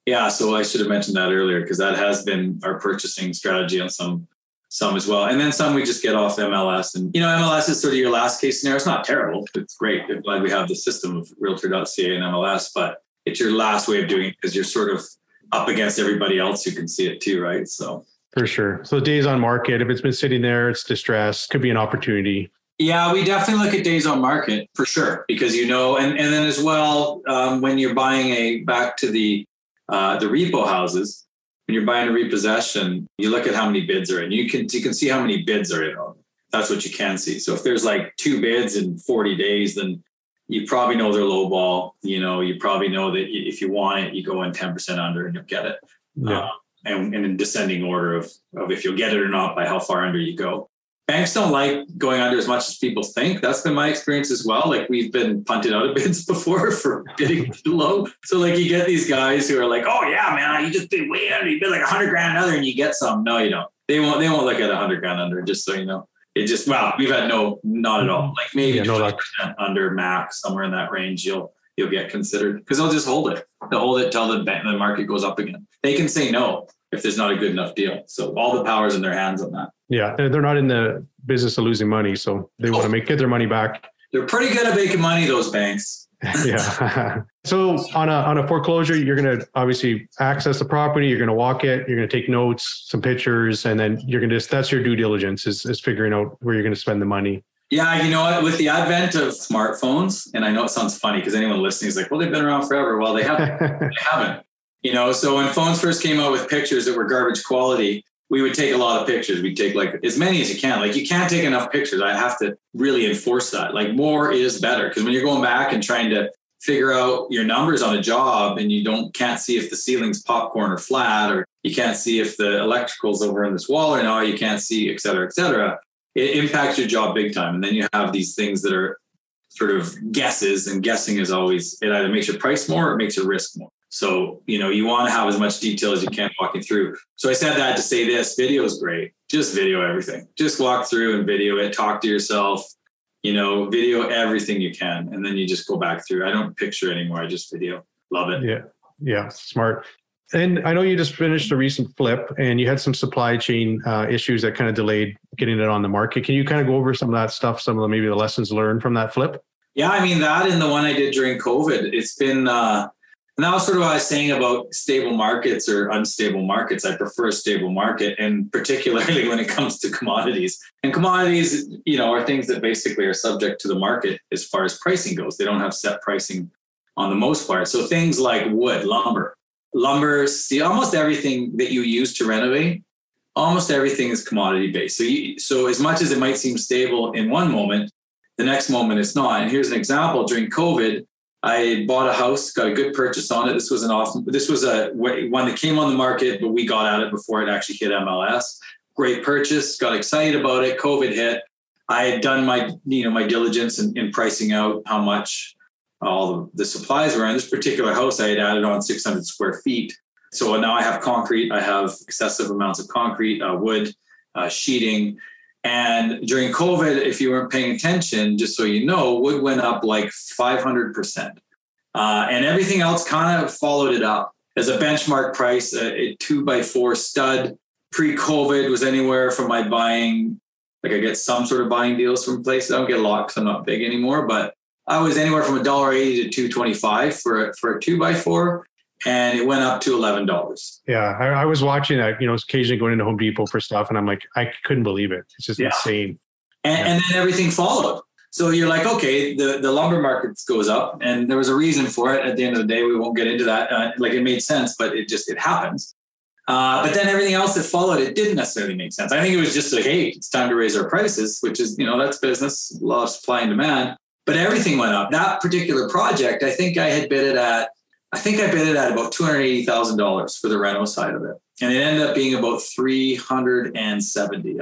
Yeah so i should have mentioned that earlier because that has been our purchasing strategy on some some as well. And then some we just get off MLS. And, you know, MLS is sort of your last case scenario. It's not terrible. It's great. I'm glad we have the system of realtor.ca and MLS, but it's your last way of doing it because you're sort of up against everybody else who can see it too, right? So for sure. So days on market, if it's been sitting there, it's distressed, could be an opportunity. Yeah, we definitely look at days on market for sure because you know, and and then as well um, when you're buying a back to the uh, the repo houses, when you're buying a repossession, you look at how many bids are in. You can you can see how many bids are in. That's what you can see. So if there's like two bids in 40 days, then you probably know they're low ball. You know, you probably know that if you want it, you go in 10% under and you'll get it. Yeah. Uh, and, and in descending order of, of if you'll get it or not by how far under you go banks don't like going under as much as people think. That's been my experience as well. Like we've been punted out of bids before for bidding too low. So like you get these guys who are like, oh yeah, man, you just bid way under. You bid like a hundred grand under, and you get some. No, you don't. They won't. They won't look at a hundred grand under. Just so you know. It just wow, we've had no, not at all. Mm-hmm. Like maybe yeah, percent under max, somewhere in that range. You'll you'll get considered because they'll just hold it. They'll hold it till the the market goes up again. They can say no if there's not a good enough deal. So all the power's in their hands on that. Yeah, they're not in the business of losing money, so they want to make get their money back. They're pretty good at making money. Those banks. yeah. so on a on a foreclosure, you're going to obviously access the property. You're going to walk it. You're going to take notes, some pictures, and then you're going to. Just that's your due diligence is is figuring out where you're going to spend the money. Yeah, you know what? With the advent of smartphones, and I know it sounds funny because anyone listening is like, "Well, they've been around forever." Well, they haven't. they haven't. You know, so when phones first came out with pictures that were garbage quality, we would take a lot of pictures. We'd take like as many as you can. Like you can't take enough pictures. I have to really enforce that. Like more is better because when you're going back and trying to figure out your numbers on a job and you don't can't see if the ceiling's popcorn or flat or you can't see if the electrical's over in this wall or no, you can't see, et cetera, et cetera. It impacts your job big time. And then you have these things that are sort of guesses and guessing is always it either makes your price more or it makes your risk more. So, you know, you want to have as much detail as you can walking through. So I said that to say this video is great. Just video everything. Just walk through and video it, talk to yourself, you know, video everything you can. And then you just go back through. I don't picture anymore. I just video. Love it. Yeah. Yeah. Smart. And I know you just finished a recent flip and you had some supply chain uh, issues that kind of delayed getting it on the market. Can you kind of go over some of that stuff, some of the maybe the lessons learned from that flip? Yeah, I mean that and the one I did during COVID. It's been uh and that was sort of what I was saying about stable markets or unstable markets. I prefer a stable market, and particularly when it comes to commodities. And commodities, you know, are things that basically are subject to the market as far as pricing goes. They don't have set pricing on the most part. So things like wood, lumber, lumber, see, almost everything that you use to renovate, almost everything is commodity based. So, you, so as much as it might seem stable in one moment, the next moment it's not. And here's an example: during COVID I bought a house, got a good purchase on it. This was an awesome. This was a one that came on the market, but we got at it before it actually hit MLS. Great purchase. Got excited about it. COVID hit. I had done my you know my diligence in, in pricing out how much all the, the supplies were in this particular house. I had added on 600 square feet. So now I have concrete. I have excessive amounts of concrete, uh, wood, uh, sheeting, and during COVID, if you weren't paying attention, just so you know, wood went up like 500%. Uh, and everything else kind of followed it up. As a benchmark price, a, a two by four stud pre COVID was anywhere from my buying, like I get some sort of buying deals from places. I don't get a lot because I'm not big anymore, but I was anywhere from a dollar eighty to two twenty five for a, for a two by four and it went up to eleven dollars. Yeah, I, I, was watching that. You know, occasionally going into Home Depot for stuff, and I'm like, I couldn't believe it. It's just yeah. insane. And, yeah. and, then everything followed. So you're like, okay, the the lumber market goes up, and there was a reason for it. At the end of the day, we won't get into that. Uh, like it made sense, but it just it happens. Uh, but then everything else that followed, it didn't necessarily make sense. I think it was just like, hey, it's time to raise our prices, which is, you know, that's business, law of supply and demand. But everything went up. That particular project, I think I had bid it at I think I bid it at about $280,000 for the reno side of it. And it ended up being about 370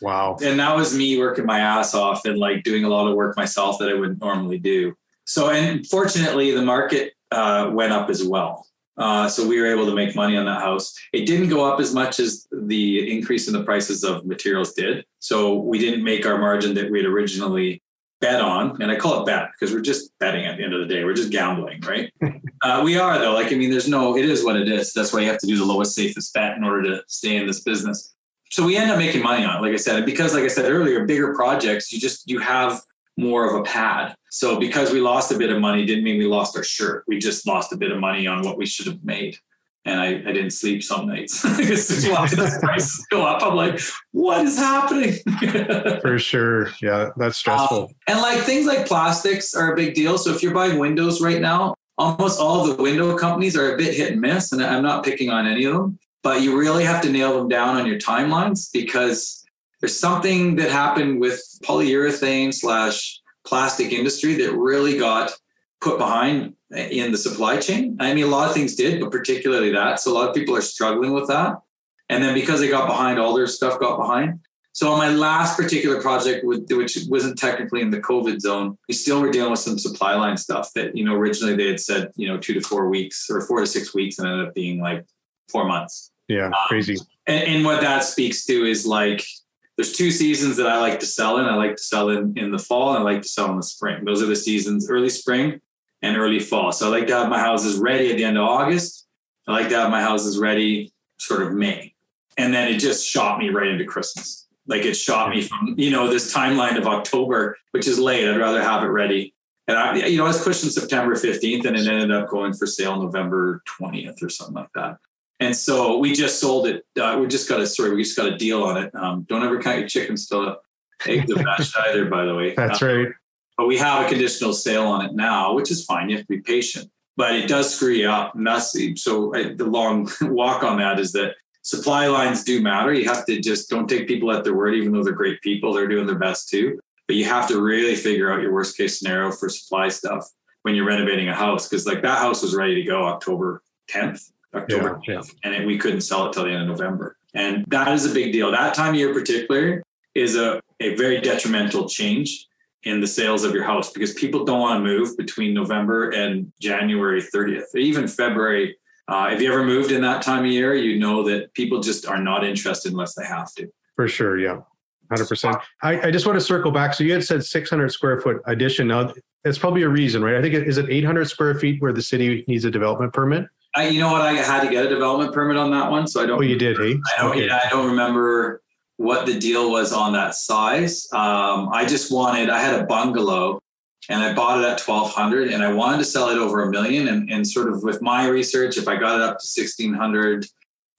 Wow. And that was me working my ass off and like doing a lot of work myself that I wouldn't normally do. So, and fortunately, the market uh, went up as well. Uh, so we were able to make money on that house. It didn't go up as much as the increase in the prices of materials did. So we didn't make our margin that we had originally bet on, and I call it bet because we're just betting at the end of the day. We're just gambling, right? uh, we are though. Like I mean, there's no. It is what it is. That's why you have to do the lowest, safest bet in order to stay in this business. So we end up making money on it, like I said, and because, like I said earlier, bigger projects, you just you have more of a pad. So because we lost a bit of money, didn't mean we lost our shirt. We just lost a bit of money on what we should have made and I, I didn't sleep some nights because watching prices go up. I'm like, what is happening? For sure. Yeah, that's stressful. Um, and like things like plastics are a big deal. So if you're buying windows right now, almost all of the window companies are a bit hit and miss. And I'm not picking on any of them, but you really have to nail them down on your timelines because there's something that happened with polyurethane slash plastic industry that really got put behind in the supply chain. I mean, a lot of things did, but particularly that. So a lot of people are struggling with that. And then because they got behind, all their stuff got behind. So on my last particular project, which wasn't technically in the COVID zone, we still were dealing with some supply line stuff that, you know, originally they had said, you know, two to four weeks or four to six weeks and ended up being like four months. Yeah, um, crazy. And, and what that speaks to is like, there's two seasons that I like to sell in. I like to sell in in the fall and I like to sell in the spring. Those are the seasons. Early spring and early fall. So I like to have my houses ready at the end of August. I like to have my houses ready sort of May. And then it just shot me right into Christmas. Like it shot me from, you know, this timeline of October, which is late. I'd rather have it ready And I, you know, I was pushing September 15th and it ended up going for sale November 20th or something like that. And so we just sold it. Uh, we just got a sorry, we just got a deal on it. Um, don't ever count your chickens till eggs have hatched either, by the way. That's uh, right. But we have a conditional sale on it now, which is fine. You have to be patient, but it does screw you up. messy. so I, the long walk on that is that supply lines do matter. You have to just don't take people at their word, even though they're great people. They're doing their best too. But you have to really figure out your worst case scenario for supply stuff when you're renovating a house. Cause like that house was ready to go October 10th, October Yeah, 10th, and it, we couldn't sell it till the end of November. And that is a big deal. That time of year particular is a, a very detrimental change in the sales of your house because people don't want to move between November and January 30th, even February. Uh, if you ever moved in that time of year, you know that people just are not interested unless they have to. For sure. Yeah. 100%. I, I just want to circle back. So you had said 600 square foot addition. Now, that's probably a reason, right? I think it, is it 800 square feet where the city needs a development permit? I, you know what? I had to get a development permit on that one, so I don't. Oh, you did, hey? I don't. Okay. Yeah, I don't remember what the deal was on that size. Um, I just wanted. I had a bungalow, and I bought it at twelve hundred, and I wanted to sell it over a million. And, and sort of with my research, if I got it up to 1600,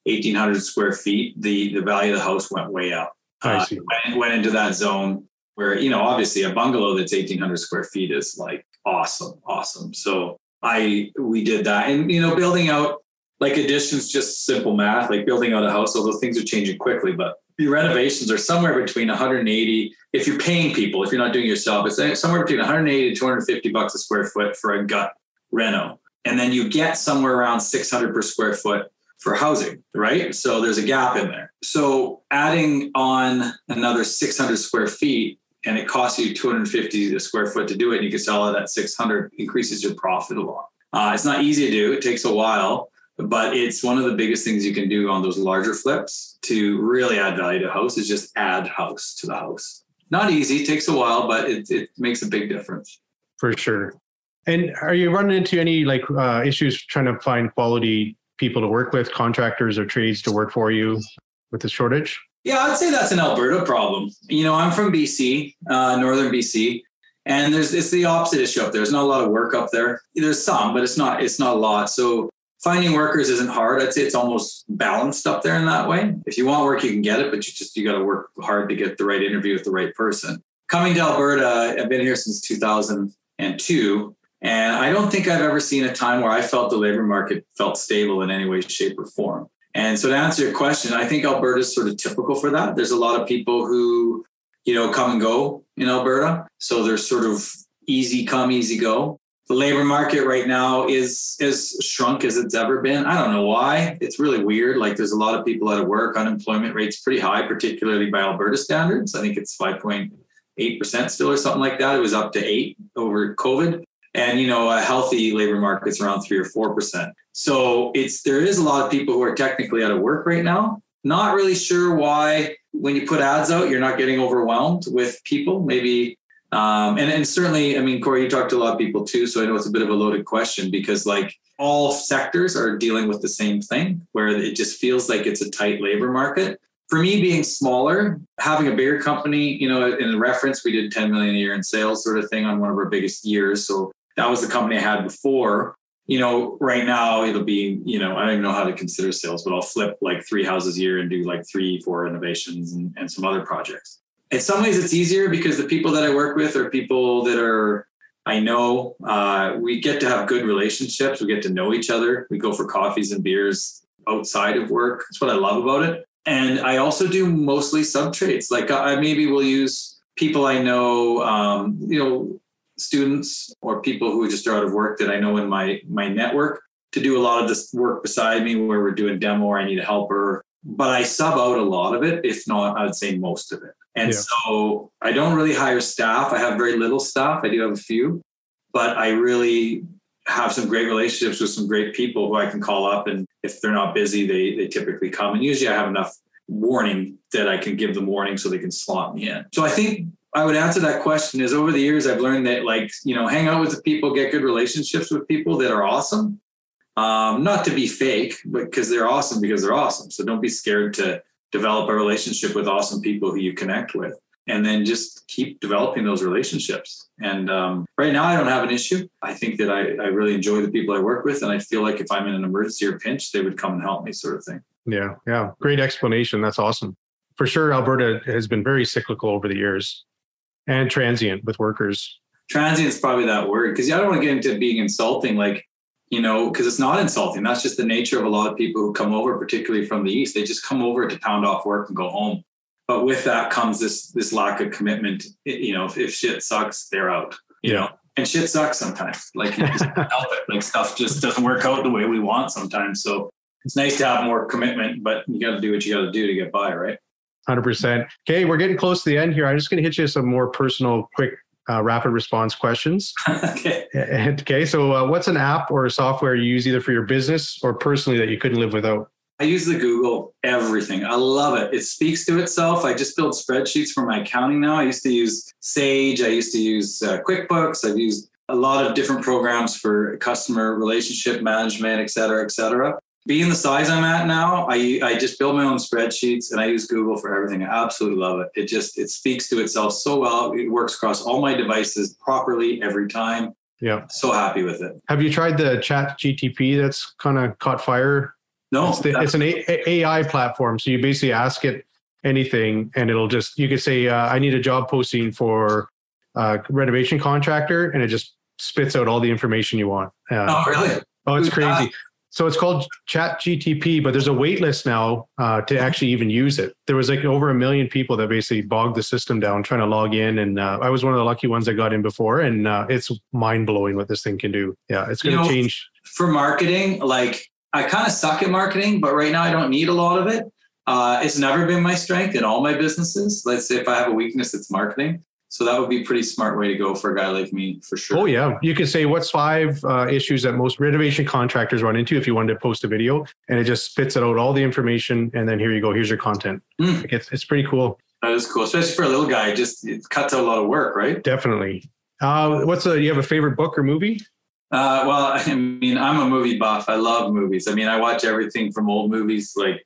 1800 square feet, the the value of the house went way up. I Uh, see. went, went into that zone where you know obviously a bungalow that's 1800 square feet is like awesome awesome so i we did that and you know building out like additions just simple math like building out a house although things are changing quickly but your renovations are somewhere between 180 if you're paying people if you're not doing it yourself it's somewhere between 180 to 250 bucks a square foot for a gut reno and then you get somewhere around 600 per square foot for housing, right? So there's a gap in there. So adding on another 600 square feet and it costs you 250 a square foot to do it, and you can sell it at 600, increases your profit a lot. Uh, it's not easy to do, it takes a while, but it's one of the biggest things you can do on those larger flips to really add value to a house is just add house to the house. Not easy, takes a while, but it, it makes a big difference. For sure. And are you running into any like uh, issues trying to find quality people to work with, contractors or trades to work for you with the shortage? Yeah, I'd say that's an Alberta problem. You know, I'm from BC, uh, northern BC, and there's it's the opposite issue up there. There's not a lot of work up there. There's some, but it's not it's not a lot. So finding workers isn't hard. I'd say it's almost balanced up there in that way. If you want work, you can get it, but you just you got to work hard to get the right interview with the right person. Coming to Alberta, I've been here since 2002, and I don't think I've ever seen a time where I felt the labor market felt stable in any way, shape, or form. And so to answer your question, I think Alberta is sort of typical for that. There's a lot of people who, you know, come and go in Alberta. So there's sort of easy come, easy go. The labor market right now is as shrunk as it's ever been. I don't know why. It's really weird. Like there's a lot of people out of work. Unemployment rate's pretty high, particularly by Alberta standards. I think it's 5.8% still or something like that. It was up to eight over COVID and you know a healthy labor market's around three or four percent so it's there is a lot of people who are technically out of work right now not really sure why when you put ads out you're not getting overwhelmed with people maybe um, and, certainly i mean corey you talked to a lot of people too so i know it's a bit of a loaded question because like all sectors are dealing with the same thing where it just feels like it's a tight labor market for me being smaller having a bigger company you know in reference we did 10 million a year in sales sort of thing on one of our biggest years so that was the company I had before. You know, right now it'll be, you know, I don't even know how to consider sales, but I'll flip like three houses a year and do like three, four innovations and, and some other projects. In some ways, it's easier because the people that I work with are people that are I know. Uh, we get to have good relationships. We get to know each other. We go for coffees and beers outside of work. That's what I love about it. And I also do mostly sub trades. Like I maybe will use people I know, um, you know, students or people who just are out of work that I know in my my network to do a lot of this work beside me where we're doing demo or I need a helper. But I sub out a lot of it, if not, I'd say most of it. And Yeah. so I don't really hire staff. I have very little staff. I do have a few, but I really have some great relationships with some great people who I can call up. And if they're not busy, they they typically come. And usually I have enough warning that I can give them warning so they can slot me in. So I think I would answer that question is over the years I've learned that like, you know, hang out with the people, get good relationships with people that are awesome. Um, not to be fake, but because they're awesome because they're awesome. So don't be scared to develop a relationship with awesome people who you connect with. and then just keep developing those relationships. And um, right now, I don't have an issue. I think that I, I really enjoy the people I work with, and I feel like if I'm in an emergency or pinch, they would come and help me, sort of thing. Yeah, yeah, great explanation. That's awesome. For sure, Alberta has been very cyclical over the years, and transient with workers. Transient is probably that word because I don't want to get into being insulting. Like you know, because it's not insulting. That's just the nature of a lot of people who come over, particularly from the east. They just come over to pound off work and go home. But with that comes this this lack of commitment. You know, if, if shit sucks, they're out. You yeah. know, and shit sucks sometimes. Like you just help it. Like stuff just doesn't work out the way we want sometimes. So it's nice to have more commitment, but you got to do what you got to do to get by, right? Hundred percent. Okay, we're getting close to the end here. I'm just going to hit you some more personal, quick uh, rapid response questions. okay. Okay. So, uh, what's an app or a software you use either for your business or personally that you couldn't live without? I use the Google everything. I love it. It speaks to itself. I just build spreadsheets for my accounting now. I used to use Sage. I used to use uh, QuickBooks. I've used a lot of different programs for customer relationship management, et cetera, et cetera being the size I'm at now, I I just build my own spreadsheets and I use Google for everything. I absolutely love it. It just it speaks to itself so well. It works across all my devices properly every time. Yeah. So happy with it. Have you tried the Chat GTP that's kind of caught fire? No. It's, the, it's an a- AI platform. So you basically ask it anything and it'll just you could say uh, I need a job posting for a renovation contractor and it just spits out all the information you want. Uh, oh really? Oh, it's crazy. So it's called Chat GTP, but there's a wait list now uh, to actually even use it. There was like over a million people that basically bogged the system down trying to log in, and uh, I was one of the lucky ones that got in before. And uh, it's mind blowing what this thing can do. Yeah, it's going to change for marketing. Like I kind of suck at marketing, but right now I don't need a lot of it. Uh, it's never been my strength in all my businesses. Let's say if I have a weakness, it's marketing. So that would be a pretty smart way to go for a guy like me, for sure. Oh yeah, you could say what's five uh, issues that most renovation contractors run into if you wanted to post a video, and it just spits it out all the information, and then here you go, here's your content. Mm. Like it's it's pretty cool. That is cool, especially for a little guy. Just it cuts out a lot of work, right? Definitely. Uh, what's a you have a favorite book or movie? Uh, well, I mean, I'm a movie buff. I love movies. I mean, I watch everything from old movies like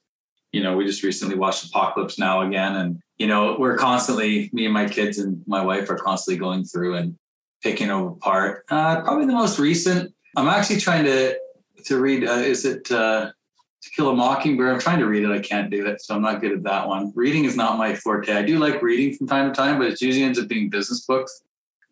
you know, we just recently watched Apocalypse Now again, and you know, we're constantly, me and my kids and my wife are constantly going through and picking apart. Uh, probably the most recent. I'm actually trying to to read. Uh, is it uh, To Kill a Mockingbird? I'm trying to read it. I can't do it, so I'm not good at that one. Reading is not my forte. I do like reading from time to time, but it usually ends up being business books.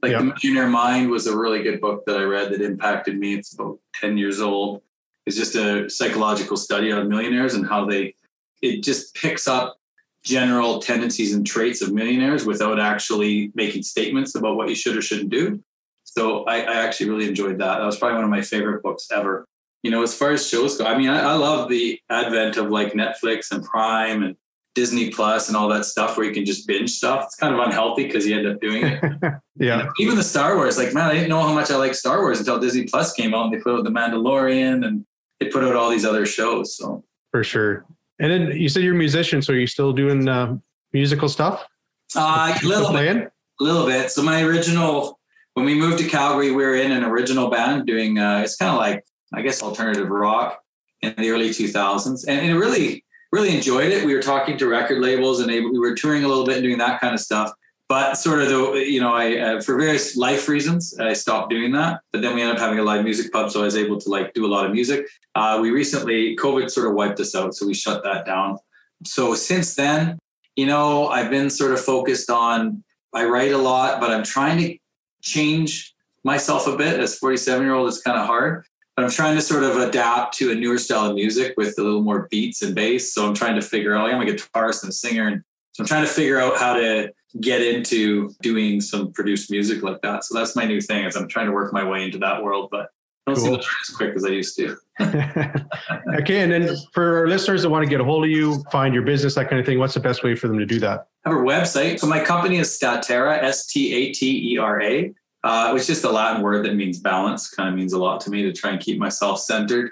Like yep. The Millionaire Mind was a really good book that I read that impacted me. It's about 10 years old. It's just a psychological study on millionaires and how they it just picks up general tendencies and traits of millionaires without actually making statements about what you should or shouldn't do. So I, I, actually really enjoyed that. That was probably one of my favorite books ever. You know, as far as shows go, I mean, I, I love the advent of like Netflix and Prime and Disney Plus and all that stuff where you can just binge stuff. It's kind of unhealthy because you end up doing it. yeah. You know, even the Star Wars, like, man, I didn't know how much I like Star Wars until Disney Plus came out and they put out The Mandalorian and they put out all these other shows. So for sure. And then you said you're a musician, so are you still doing uh, musical stuff? Uh, a little bit. A little bit. So my original, when we moved to Calgary, we were in an original band doing. Uh, it's kind of like I guess alternative rock in the early 2000s, and, and really, really enjoyed it. We were talking to record labels, and we were touring a little bit and doing that kind of stuff but sort of the you know i uh, for various life reasons i stopped doing that. But then we ended up having a live music pub so i was able to like do a lot of music. Uh, we recently covid sort of wiped us out so we shut that down. So since then you know i've been sort of focused on i write a lot but i'm trying to change myself a bit. As 47 year old it's kind of hard. But i'm trying to sort of adapt to a newer style of music with a little more beats and bass. So i'm trying to figure out i'm a guitarist and a singer and so i'm trying to figure out how to get into doing some produced music like that. So that's my new thing is I'm trying to work my way into that world, but I don't cool. seem to turn as quick as I used to. okay. And then for our listeners that want to get a hold of you, find your business, that kind of thing, what's the best way for them to do that? I have a website. So my company is Statera, S-T-A-T-E-R-A, uh, which is just a Latin word that means balance, kind of means a lot to me to try and keep myself centered.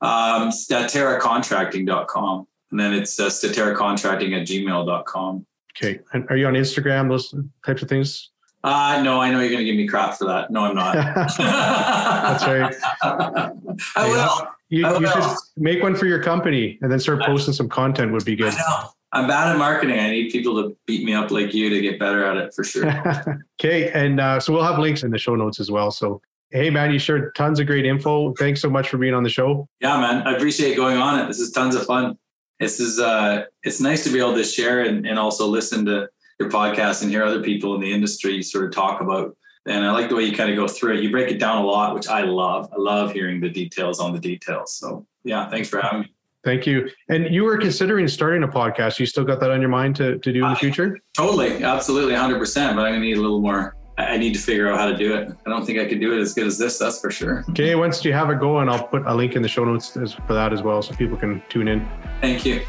Um, StateraContracting.com. And then it's uh, StateraContracting at gmail.com. Okay. And are you on Instagram, those types of things? Uh, no, I know you're going to give me crap for that. No, I'm not. That's right. I will. You, I will. you should make one for your company and then start posting some content would be good. I know. I'm bad at marketing. I need people to beat me up like you to get better at it for sure. okay. And uh, so we'll have links in the show notes as well. So, hey, man, you shared tons of great info. Thanks so much for being on the show. Yeah, man. I appreciate going on it. This is tons of fun. This is, uh, it's nice to be able to share and, and also listen to your podcast and hear other people in the industry sort of talk about. And I like the way you kind of go through it. You break it down a lot, which I love. I love hearing the details on the details. So, yeah, thanks for having me. Thank you. And you were considering starting a podcast. You still got that on your mind to, to do in the future? totally. Absolutely. 100%. But I'm going to need a little more. I need to figure out how to do it. I don't think I could do it as good as this. That's for sure. Okay. Once you have it going, I'll put a link in the show notes for that as well so people can tune in. Thank you.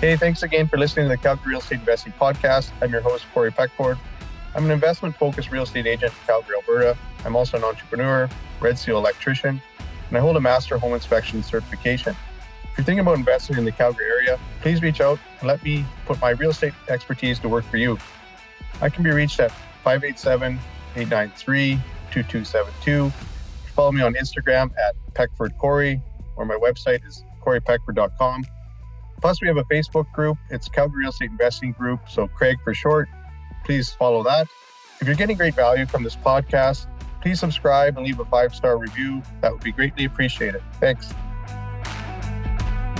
Hey, thanks again for listening to the Calgary Real Estate Investing Podcast. I'm your host, Corey Peckford. I'm an investment focused real estate agent in Calgary, Alberta. I'm also an entrepreneur, Red Seal electrician, and I hold a Master Home Inspection certification. If you're thinking about investing in the Calgary area, please reach out and let me put my real estate expertise to work for you. I can be reached at 587 893 2272. Follow me on Instagram at Peckford Corey, or my website is coreypeckford.com. Plus, we have a Facebook group. It's Calgary Real Estate Investing Group, so Craig for short. Please follow that. If you're getting great value from this podcast, please subscribe and leave a five star review. That would be greatly appreciated. Thanks.